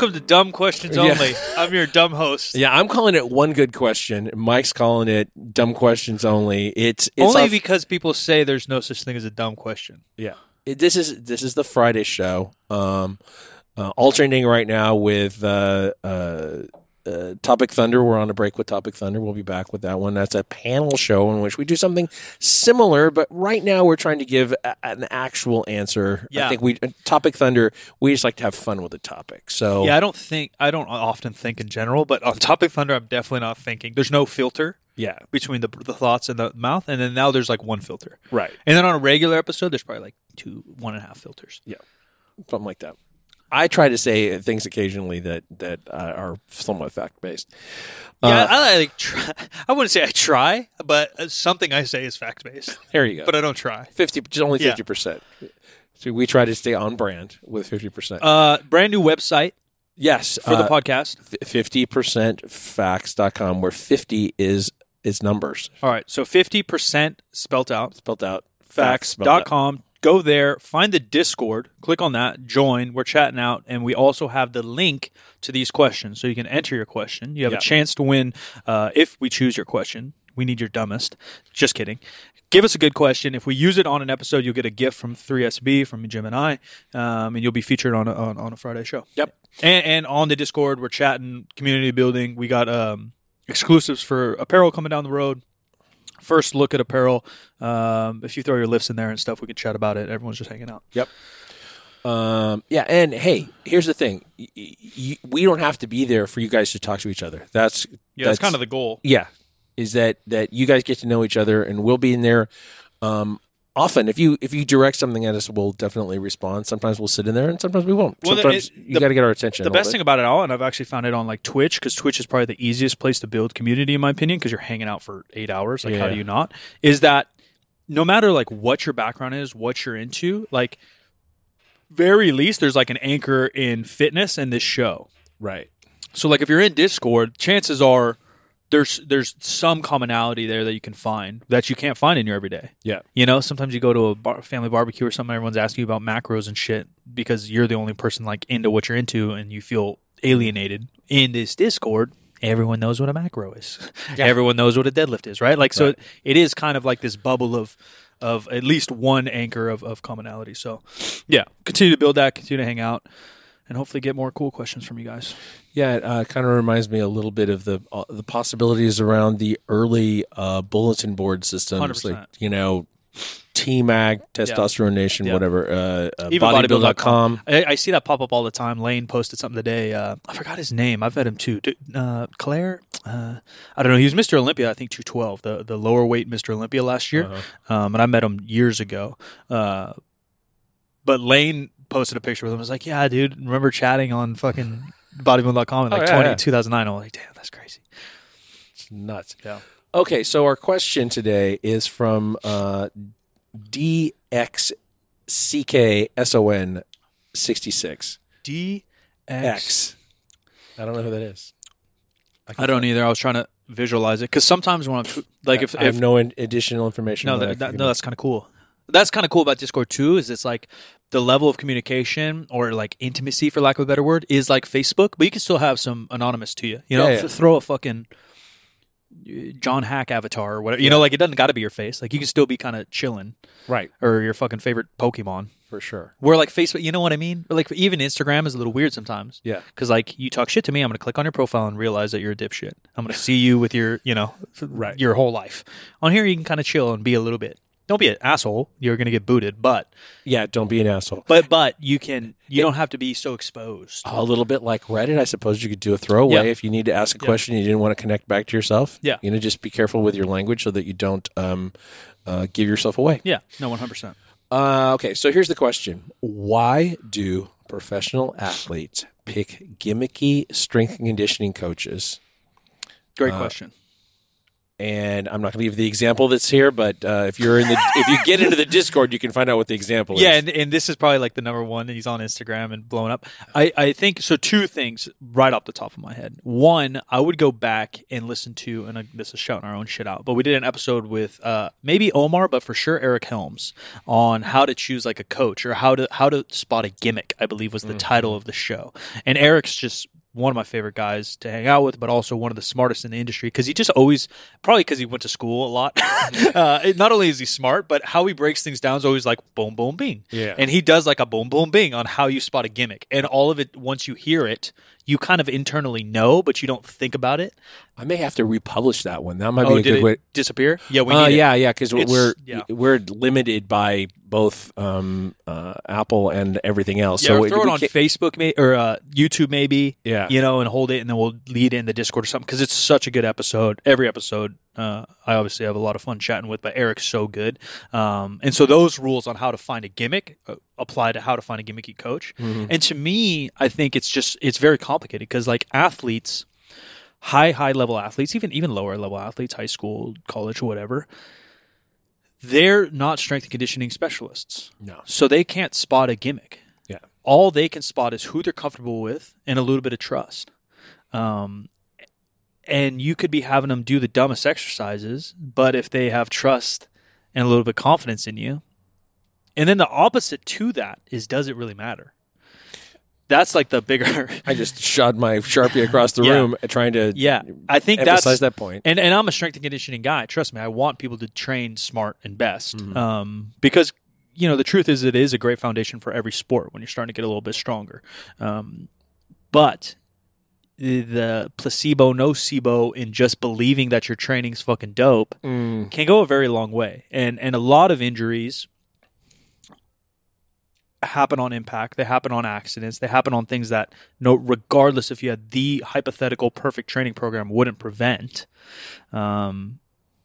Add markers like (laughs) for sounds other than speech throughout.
Welcome to Dumb Questions Yeah. Only. I'm your dumb host. Yeah, I'm calling it one good question. Mike's calling it dumb questions only. It's, it's Only our- because people say there's no such thing as a dumb question. yeah. It- this is this is the Friday show. Um, uh, alternating right now with uh, uh, uh, Topic Thunder. We're on a break with Topic Thunder. We'll be back with that one. That's a panel show in which we do something similar, but right now we're trying to give a, an actual answer. Yeah. I think we Topic Thunder. We just like to have fun with the topic. So Yeah, I don't think I don't often think in general, but on Topic Thunder, I'm definitely not thinking. There's no filter yeah, between the the thoughts and the mouth, and then now there's like one filter, right, and then on a regular episode, there's probably like two, one and a half filters. Yeah, something like that. I try to say things occasionally that that uh, are somewhat fact based. Yeah, Uh, I, I like. Try, I wouldn't say I try, but uh, something I say is fact based, There you go. but I don't try. fifty, just only Yeah. fifty percent. So we try to stay on brand with fifty percent. Uh, brand new website yes, for the podcast. fifty percent facts.com where fifty is is numbers All right, so fifty percent spelt out. spelled out. Facts spelled out. facts.com. Go there, find the Discord, click on that, join. We're chatting out, and we also have the link to these questions, so you can enter your question. You have Yeah. a chance to win uh, if we choose your question. We need your dumbest. Just kidding. Give us a good question. If we use it on an episode, you'll get a gift from 3SB, from Jim and I, um, and you'll be featured on a, on, on a Friday show. Yep. And, and on the Discord, we're chatting, community building. We got um, exclusives for apparel coming down the road. First look at apparel. Um, if you throw your lifts in there and stuff, we can chat about it. Everyone's just hanging out. Yep. Um, yeah, and hey, here's the thing: y- y- y- we don't have to be there for you guys to talk to each other. That's Yeah, that's, kind of the goal. yeah is that that you guys get to know each other and we'll be in there um often if you if you direct something at us we'll definitely respond sometimes we'll sit in there and sometimes we won't Well, sometimes it- you got to get our attention The best thing about it all, and I've actually found it on like Twitch, because Twitch is probably the easiest place to build community, in my opinion, because you're hanging out for eight hours. Like, how do you not? Is that no matter like what your background is, what you're into, like very least there's like an anchor in fitness and this show. right So like if you're in Discord, chances are there's there's some commonality there that you can find that you can't find in your everyday. Yeah. You know, sometimes you go to a bar, family barbecue or something, everyone's asking you about macros and shit because you're the only person like into what you're into, and you feel alienated. In this Discord, everyone knows what a macro is. Yeah. (laughs) Everyone knows what a deadlift is, right? Like so, Right. it is kind of like this bubble of of at least one anchor of, of commonality. So, yeah, continue to build that, continue to hang out, and hopefully get more cool questions from you guys. yeah it uh, kind of reminds me a little bit of the uh, the possibilities around the early uh bulletin board systems 100%. like you know T-Mag, Testosterone Nation, Yeah. whatever, uh, uh, Even bodybuild.com. I, I see that pop up all the time. Lane posted something today. Uh, I forgot his name. I've met him too. Uh, Claire. Uh, I don't know. He was Mr. Olympia. I think two twelve, the the lower weight Mr. Olympia last year. Uh-huh. Um, and I met him years ago. Uh, but Lane posted a picture with him. I was like, "Yeah, dude, remember chatting on fucking bodybuild.com in Oh, like yeah, 20, yeah. 2009?" I'm like, "Damn, that's crazy." It's nuts. Yeah. Okay, so our question today is from uh, DXCKSON66. D X. I don't know who that is. I don't either. I was trying to visualize it because sometimes when I'm tr- like, if, I have if no in- additional information. No, that that, that, no, that's kind of cool. That's kind of cool about Discord too. Is it's like the level of communication or like intimacy, for lack of a better word, is like Facebook, but you can still have some anonymous to you. You know, Yeah, yeah. Throw a fucking uh, John Hack avatar or whatever. You know, like it doesn't got to be your face. Like you can still be kind of chilling right or your fucking favorite Pokemon. for sure. Where like Facebook, you know what I mean? Or like even Instagram is a little weird sometimes. Yeah, Because like you talk shit to me, I'm gonna click on your profile and realize that you're a dipshit. I'm gonna see you with your, you know, Right. your whole life. On here, you can kind of chill and be a little bit. Don't be an asshole. You're gonna get booted, but yeah. Don't be an asshole. but but you can. You don't have to be so exposed. A little bit like Reddit, I suppose you could do a throwaway Yeah. if you need to ask a question you didn't want to connect back to yourself. Yeah. you know, just be careful with your language so that you don't um, uh, give yourself away. Yeah, no, 100. percent Uh, okay, so here's the question: Why do professional athletes pick gimmicky strength and conditioning coaches? Great Uh, question. And I'm not going to give the example that's here, but uh, if you're in the if you get into the Discord, you can find out what the example Yeah, is. and, and this is probably like the number one. He's on Instagram and blowing up. I, I think so. Two things right off the top of my head. One, I would go back and listen to, and uh, this is shouting our own shit out, but we did an episode with uh, maybe Omar, but for sure Eric Helms on how to choose like a coach or how to how to spot a gimmick. I believe was the title of the show. And Eric's just one of my favorite guys to hang out with, but also one of the smartest in the industry because he just always, probably because he went to school a lot. (laughs) uh, it- not only is he smart, but how he breaks things down is always like boom, boom, bing. Yeah. And he does like a boom, boom, bing on how you spot a gimmick. And all of it, once you hear it, you kind of internally know, but you don't think about it. I may have to republish that one. That might oh, be a good way. disappear? Yeah, we Uh, need it. yeah, yeah, because we're yeah. we're limited by both um, uh, Apple and everything else. Yeah, so throw it on can't- Facebook may, or uh, YouTube maybe. Yeah. you know, and hold it, and then we'll lead in the Discord or something because it's such a good episode. Every episode, uh, I obviously have a lot of fun chatting with, but Eric's so good. Um, and so those rules on how to find a gimmick uh, apply to how to find a gimmicky coach. Mm-hmm. And to me, I think it's just it's very complicated because like athletes, high high level athletes, even even lower level athletes, high school, college, whatever. They're not strength and conditioning specialists. No. So they can't spot a gimmick. Yeah. All they can spot is who they're comfortable with and a little bit of trust. Um, and you could be having them do the dumbest exercises, but if they have trust and a little bit of confidence in you, and then the opposite to that is, does it really matter? That's like the bigger. (laughs) I just shot my sharpie across the (laughs) Yeah. room, trying to yeah, I think emphasize that's that point. and and I'm a strength and conditioning guy. Trust me, I want people to train smart and best. Mhm. Um, because you know the truth is, it is a great foundation for every sport when you're starting to get a little bit stronger. Um, but the- placebo nocebo in just believing that your training's fucking dope Mm, can go a very long way. And and a lot of injuries happen on impact. They happen on accidents. They happen on things that no regardless if you had the hypothetical perfect training program wouldn't prevent. Um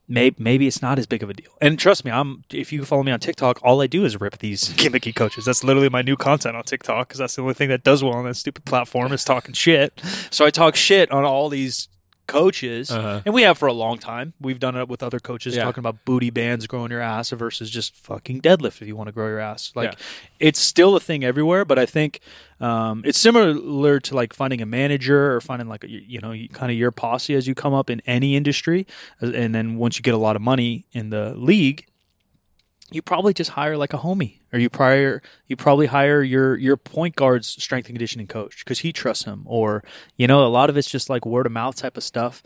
maybe maybe it's not as big of a deal. And trust me, I'm if you follow me on TikTok, all I do is rip these (laughs) gimmicky coaches. That's literally my new content on TikTok because that's the only thing that does well on that stupid platform is talking shit. So I talk shit on all these coaches uh-huh. and we have for a long time. We've done it with other coaches Yeah. talking about booty bands growing your ass versus just fucking deadlift if you want to grow your ass. Like Yeah. it's still a thing everywhere, but I think um, it's similar to like finding a manager or finding like a, you know kind of your posse as you come up in any industry, and then once you get a lot of money in the league. You probably just hire like a homie, or you prior you probably hire your your point guard's strength and conditioning coach because he trusts him, or you know a lot of it's just like word of mouth type of stuff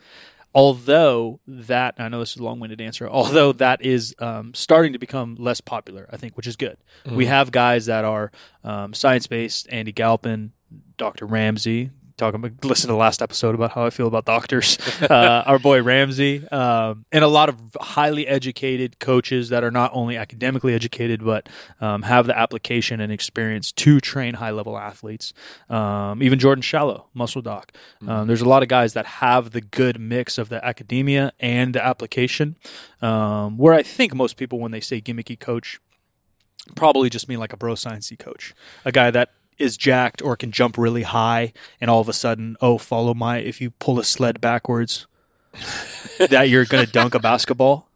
although that I know this is a long-winded answer. Although that is um, starting to become less popular, I think, which is good. We have guys that are um, science-based. Andy Galpin, Dr. Ramsey. Talking about listen to the last episode about how I feel about doctors. (laughs) Uh, our boy Ramsey, um, and a lot of highly educated coaches that are not only academically educated but um, have the application and experience to train high-level athletes. Um, even Jordan Shallow, Muscle Doc. Um, there's a lot of guys that have the good mix of the academia and the application. Um, where I think most people, when they say gimmicky coach, probably just mean like a bro sciencey coach, a guy that is jacked or can jump really high, and all of a sudden, oh, follow my. If you pull a sled backwards, (laughs) that you're going to dunk a basketball,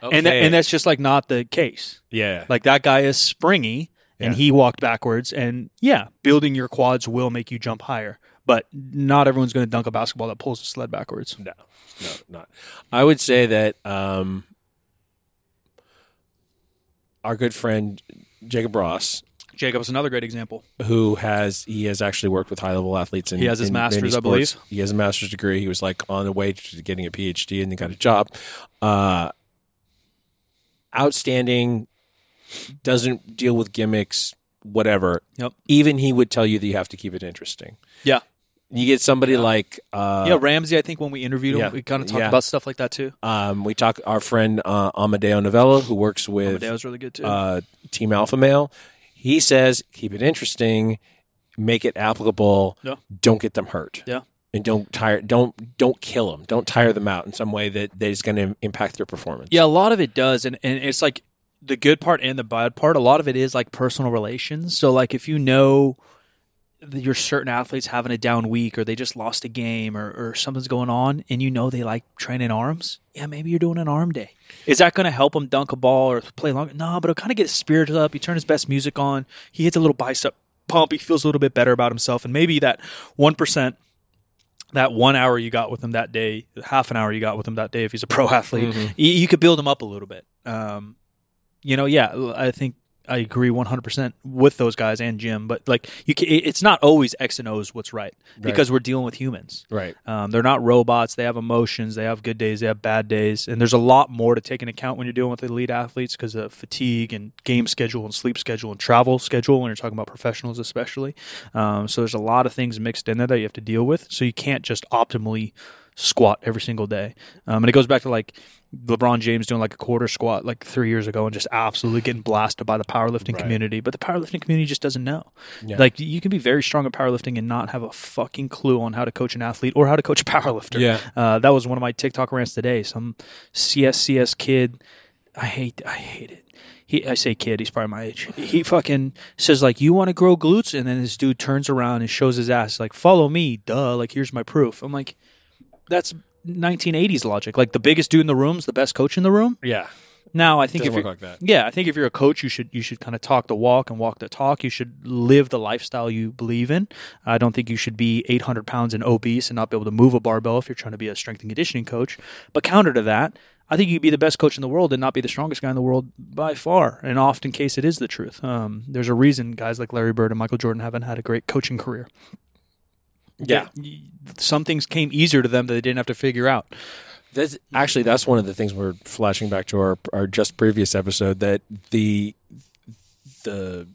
and that, Okay. and that's just like not the case. yeah, Like that guy is springy and Yeah. he walked backwards. And yeah, building your quads will make you jump higher, but not everyone's going to dunk a basketball that pulls a sled backwards. no, no, not. I would say that um, our good friend Jacob Ross, Jacob's another great example. who has he has actually worked with high level athletes. In, He has his master's, I believe. He has a master's degree. He was like on the way to getting a PhD, and he got a job. Uh, outstanding. Doesn't deal with gimmicks. Whatever. Yep. Even he would tell you that you have to keep it interesting. Yeah. You get somebody like uh, yeah, Ramsey, I think when we interviewed him, yeah. we kind of talked Yeah. about stuff like that too. Um, we talk our friend uh, Amadeo Novella, who works with Amadeo's really good too. uh, Team Alpha Male. He says, keep it interesting, make it applicable. Yeah. Don't get them hurt. Yeah. and don't tire. Don't don't kill them. Don't tire them out in some way that that is going to impact their performance. Yeah, a lot of it does, and and it's like the good part and the bad part. A lot of it is like personal relations. So like if you know you're certain athletes having a down week or they just lost a game or, or something's going on and you know they like training arms, yeah, maybe you're doing an arm day. Is that going to help him dunk a ball or play longer? No, but it'll kind of get his spirited up. He turn his best music on. He hits a little bicep pump. He feels a little bit better about himself. And maybe that 1%, that one hour you got with him that day, half an hour you got with him that day, if he's a pro athlete, Mhm. you, you could build him up a little bit. Um, you know, yeah, I think I agree 100% with those guys and Jim, but like you can, it's not always X and O's what's right because we're dealing with humans. Right. Um, they're not robots. They have emotions. They have good days. They have bad days. And there's a lot more to take into account when you're dealing with elite athletes because of fatigue and game schedule and sleep schedule and travel schedule when you're talking about professionals, especially. Um, so there's a lot of things mixed in there that you have to deal with. So you can't just optimally squat every single day. Um, and it goes back to like LeBron James doing like a quarter squat like three years ago and just absolutely getting blasted by the powerlifting Right. community. But the powerlifting community just doesn't know. Yeah. Like you can be very strong at powerlifting and not have a fucking clue on how to coach an athlete or how to coach a powerlifter. Yeah. Uh, that was one of my TikTok rants today. Some CSCS kid, I hate, I hate it. He, I say kid, he's probably my age. He fucking says like, "You want to grow glutes?" And then this dude turns around and shows his ass, like, "Follow me, duh!" Like, here's my proof. I'm like, that's 1980s logic. Like, the biggest dude in the room's the best coach in the room. Yeah. Now, I think if you're like that. yeah, I think if you're a coach, you should you should kind of talk the walk and walk the talk. You should live the lifestyle you believe in. I don't think you should be 800 pounds and obese and not be able to move a barbell if you're trying to be a strength and conditioning coach. But counter to that, I think you'd be the best coach in the world and not be the strongest guy in the world by far. And often case it is the truth. Um, there's a reason guys like Larry Bird and Michael Jordan haven't had a great coaching career. Yeah. Some things came easier to them that they didn't have to figure out. That's actually that's one of the things we're flashing back to our our just previous episode that the the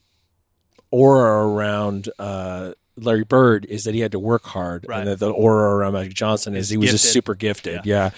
aura around uh, Larry Bird is that he had to work hard, Right. and that the aura around Magic Johnson is he was just gifted. super gifted. Yeah.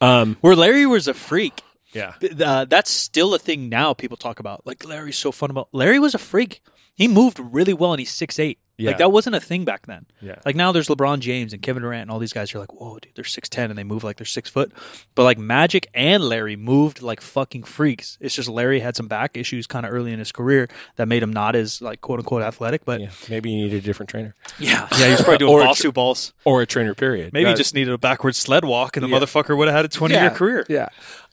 Um, Where Larry was a freak. yeah. uh, that's still a thing now people talk about. Like Larry's so fun about. Larry was a freak. He moved really well and he's six eight. Yeah. Like that wasn't a thing back then. Yeah. Like now there's LeBron James and Kevin Durant and all these guys are like, whoa, dude, they're six ten and they move like they're six foot. But like Magic and Larry moved like fucking freaks. It's just Larry had some back issues kind of early in his career that made him not as like quote unquote athletic. But yeah. Maybe you need a different trainer yeah, (laughs) yeah, he's probably doing Or a Bosu balls. or a trainer. Period. Maybe he just needed a backwards sled walk and the Yeah. motherfucker would have had a twenty year career. Yeah.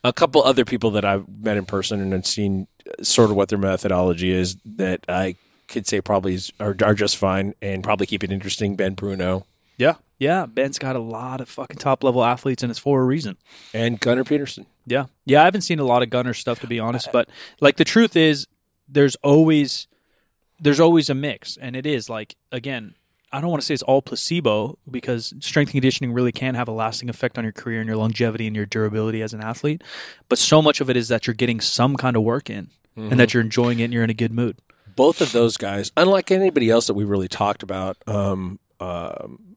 A couple other people that I've met in person and have seen sort of what their methodology is that I could say probably is, are, are just fine and probably keep it interesting. Ben Bruno Yeah. Yeah. Ben's got a lot of fucking top level athletes and it's for a reason. and Gunnar Peterson. Yeah. Yeah, I haven't seen a lot of Gunnar stuff to be honest, but like the truth is there's always there's always a mix and it is like again, I don't want to say it's all placebo because strength and conditioning really can have a lasting effect on your career and your longevity and your durability as an athlete, but so much of it is that you're getting some kind of work in and that mm-hmm. you're enjoying it and you're in a good mood. Both of those guys, unlike anybody else that we really talked about, um, um,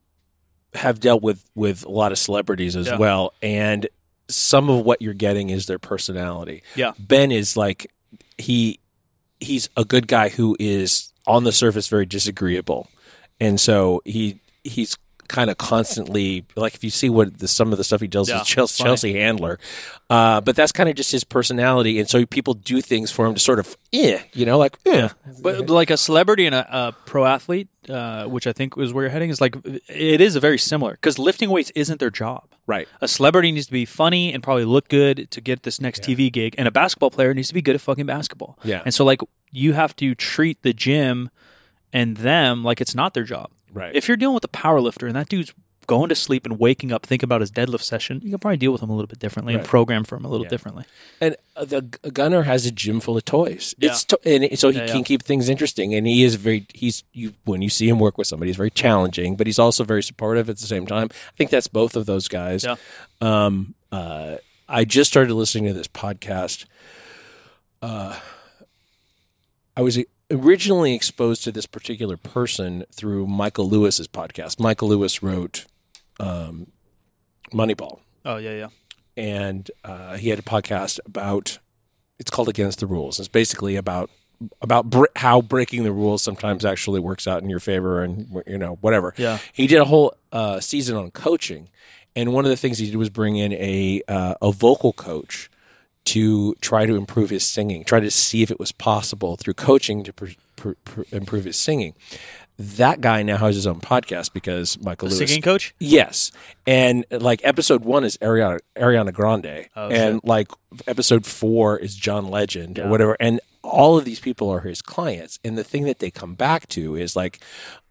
have dealt with with a lot of celebrities as Yeah. well, and some of what you're getting is their personality. Yeah. Ben is like he he's a good guy who is on the surface very disagreeable, and so he he's kind of constantly like if you see what the, some of the stuff he does Yeah, with Chelsea. Chelsea Handler, uh, but that's kind of just his personality, and so people do things for him to sort of eh, you know, like eh. But like a celebrity and a, a pro athlete, uh, which I think is where you're heading, is like it is a very similar because lifting weights isn't their job. right. A celebrity needs to be funny and probably look good to get this next TV gig, and a basketball player needs to be good at fucking basketball. Yeah. And so like you have to treat the gym and them like it's not their job. Right. If you're dealing with a power lifter and that dude's going to sleep and waking up thinking about his deadlift session, you can probably deal with him a little bit differently and program for him a little Yeah. differently. and uh, the Gunnar has a gym full of toys. Yeah. It's to- and so he Yeah, can yeah. keep things interesting. And he is very he's you when you see him work with somebody, he's very challenging, but he's also very supportive at the same time. I think that's both of those guys. Yeah. Um, uh, I just started listening to this podcast. Uh, I was originally exposed to this particular person through Michael Lewis's podcast. Michael Lewis wrote um, Moneyball Oh yeah, yeah. and uh, he had a podcast about it's called against the rules it's basically about about br- how breaking the rules sometimes actually works out in your favor and you know whatever Yeah. he did a whole uh, season on coaching and one of the things he did was bring in a uh, a vocal coach to try to improve his singing try to see if it was possible through coaching to pr- pr- pr- improve his singing. That guy now has his own podcast because Michael Lewis. Singing coach. Yes, and like episode one is Ariana Ariana Grande, Oh, and like episode four is John Legend Yeah. or whatever, and all of these people are his clients. And the thing that they come back to is like,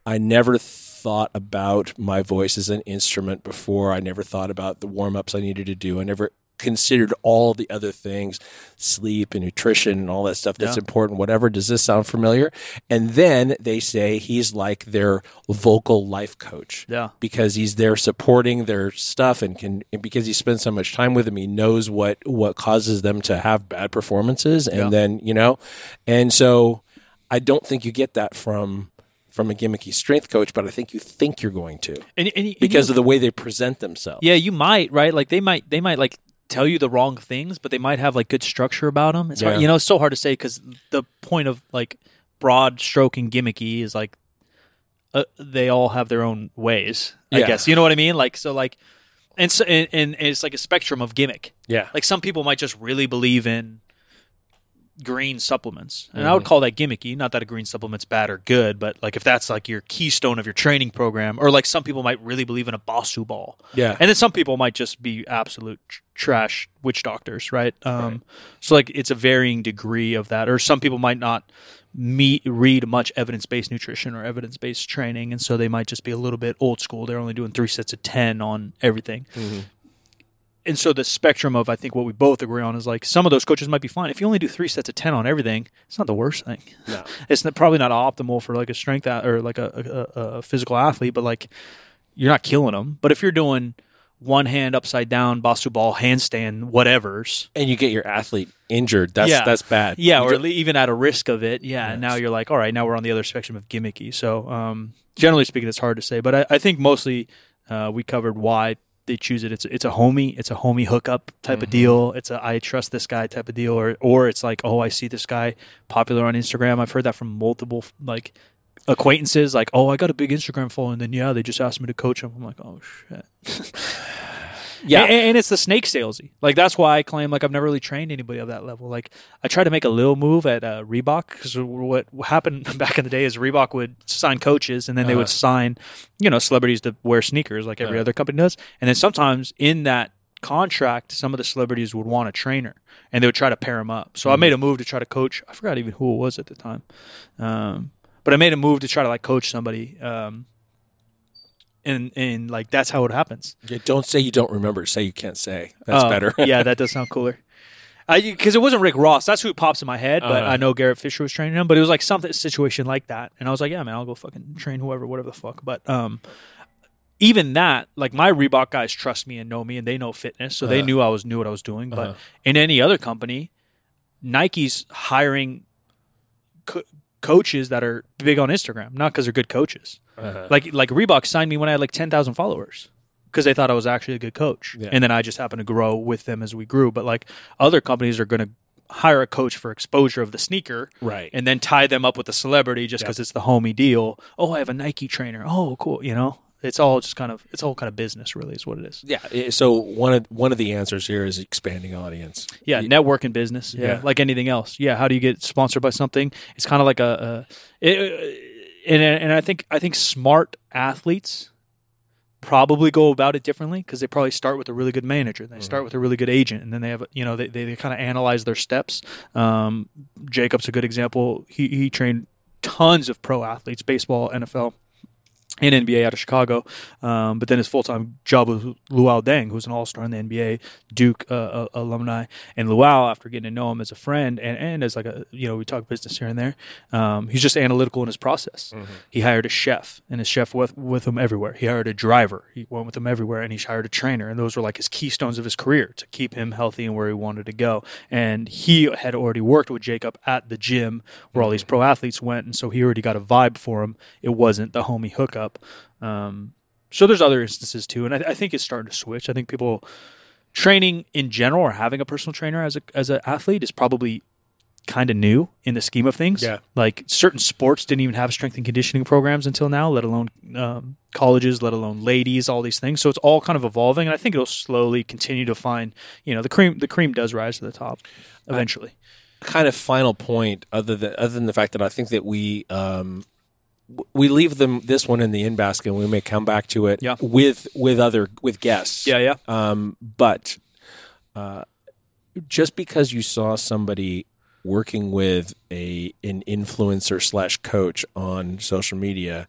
I never thought about my voice as an instrument before. I never thought about the warm ups I needed to do. I never considered all the other things, sleep and nutrition and all that stuff that's Yeah. important. Whatever. Does this sound familiar? And then they say he's like their vocal life coach Yeah. because he's there supporting their stuff and can and because he spends so much time with them he knows what what causes them to have bad performances and Yeah. then you know and so i don't think you get that from from a gimmicky strength coach but i think you think you're going to And, and, and because you, of the way they present themselves yeah, you might right. Like they might they might like tell you the wrong things, but they might have like good structure about them. It's Yeah. hard, you know, it's so hard to say because the point of like broad stroke and gimmicky is like uh, they all have their own ways. I Yeah. guess you know what I mean. Like so, like and so and, and it's like a spectrum of gimmick. yeah Like some people might just really believe in green supplements, and I would call that gimmicky. Not that a green supplement's bad or good, but like if that's like your keystone of your training program, or like some people might really believe in a Bosu ball, yeah and then some people might just be absolute tr- trash witch doctors, right? Um, So like it's a varying degree of that, or some people might not meet read much evidence based nutrition or evidence based training, and so they might just be a little bit old school. They're only doing three sets of ten on everything. And so the spectrum of I think what we both agree on is like some of those coaches might be fine if you only do three sets of ten on everything. It's not the worst thing. No. (laughs) it's not, probably not optimal for like a strength or like a, a, a physical athlete, but like you're not killing them. But if you're doing one hand upside down, Bosu ball, handstand, whatever's, and you get your athlete injured that's Yeah. that's bad yeah, You or even at a risk of it, yeah. And now you're like, all right, now we're on the other spectrum of gimmicky. So, um, generally speaking, it's hard to say, but I, I think mostly uh, we covered why they choose it. It's it's a homie, it's a homie hookup type of mm-hmm. deal. It's a I trust this guy type of deal, or or it's like, oh, I see this guy popular on Instagram. I've heard that from multiple like acquaintances. Like, oh, I got a big Instagram following, and then yeah, they just asked me to coach him. I'm like, oh shit. (laughs) yeah And, and it's the snake salesy. Like that's why I claim like I've never really trained anybody of that level. Like I tried to make a little move at uh, Reebok because what happened (laughs) back in the day is Reebok would sign coaches and then they Uh-huh. would sign, you know, celebrities to wear sneakers like every Uh-huh. other company does. And then sometimes in that contract, some of the celebrities would want a trainer and they would try to pair them up. So I made a move to try to coach. I forgot even who it was at the time, um, but I made a move to try to like coach somebody. Um, and and like that's how it happens. Yeah, don't say you don't remember say you can't say that's Oh, better yeah, that does sound cooler. Because it wasn't Rick Ross. That's who pops in my head. But Uh-huh. I know Garrett Fisher was training him. But it was like something situation like that, and I was like, yeah, man, I'll go fucking train whoever, whatever the fuck. But um, even that, like my Reebok guys trust me and know me, and they know fitness, so they Uh-huh. knew I was knew what I was doing. But Uh-huh. in any other company, Nike's hiring co- coaches that are big on Instagram, not because they're good coaches. Uh-huh. Like like Reebok signed me when I had like ten thousand followers because they thought I was actually a good coach, Yeah. and then I just happened to grow with them as we grew. But like other companies are going to hire a coach for exposure of the sneaker right and then tie them up with a celebrity just Yeah. because it's the homie deal. Oh, I have a Nike trainer. Oh, cool. You know, it's all just kind of it's all kind of business, really, is what it is. yeah so one of one of the answers here is expanding audience Yeah, network and business. Yeah, Yeah. like anything else. Yeah, how do you get sponsored by something? It's kind of like a, a it, and and I think I think smart athletes probably go about it differently because they probably start with a really good manager, they start with a really good agent, and then they have you know they they, they kind of analyze their steps. Um, Jacob's a good example. He he trained tons of pro athletes, baseball, NFL. And NBA out of Chicago, um, but then his full time job was Luol Deng, who's an All Star in the NBA, Duke uh, uh, alumni, and Luol, after getting to know him as a friend and, and as like a you know we talk business here and there, um, he's just analytical in his process. He hired a chef, and his chef with with him everywhere. He hired a driver, he went with him everywhere, and he hired a trainer, and those were like his keystones of his career to keep him healthy and where he wanted to go. And he had already worked with Jacob at the gym where all these pro athletes went, and so he already got a vibe for him. It wasn't the homie hookup. Um, so there's other instances too, and I, I think it's starting to switch. I think people training in general or having a personal trainer as a as an athlete is probably kind of new in the scheme of things. Yeah. Like certain sports didn't even have strength and conditioning programs until now, let alone um, colleges, let alone ladies, all these things. So it's all kind of evolving, and I think it'll slowly continue to find. You know, the cream the cream does rise to the top eventually. kind of final point, other than other than the fact that I think that we um, we leave them this one in the in basket, and we may come back to it Yeah. with with other with guests. Yeah, yeah. Um, but uh, just because you saw somebody working with a an influencer slash coach on social media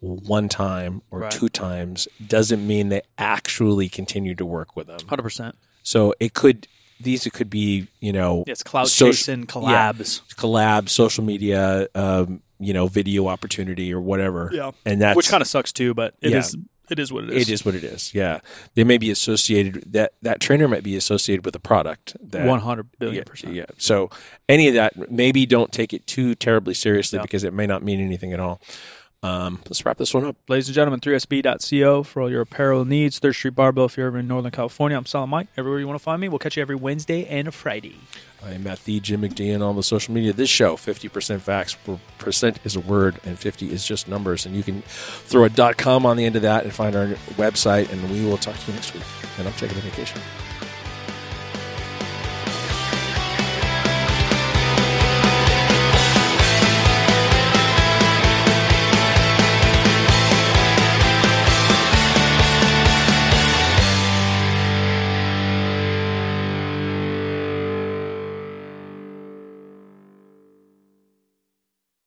one time or Right. two times doesn't mean they actually continue to work with them. Hundred percent. So it could these could be you know It's cloud Social- chasing collabs. collab, social media, um, you know, video opportunity or whatever. Yeah. and that's Which kind of sucks too, but it is Yeah. it is what it is. it is what it is. Yeah, they may be associated that that trainer might be associated with a product that One hundred billion yeah, percent. Yeah. So any of that, maybe don't take it too terribly seriously Yeah. because it may not mean anything at all. Um, let's wrap this one up. Ladies and gentlemen, 3sb.co for all your apparel needs. Third Street Barbell if you're ever in Northern California. I'm Silent Mike. Everywhere you want to find me. We'll catch you every Wednesday and Friday. I'm at the Jim McD on all the social media. This show, 50% facts, percent is a word and 50 is just numbers. And you can throw a com on the end of that and find our website. And we will talk to you next week. And I'm taking a vacation.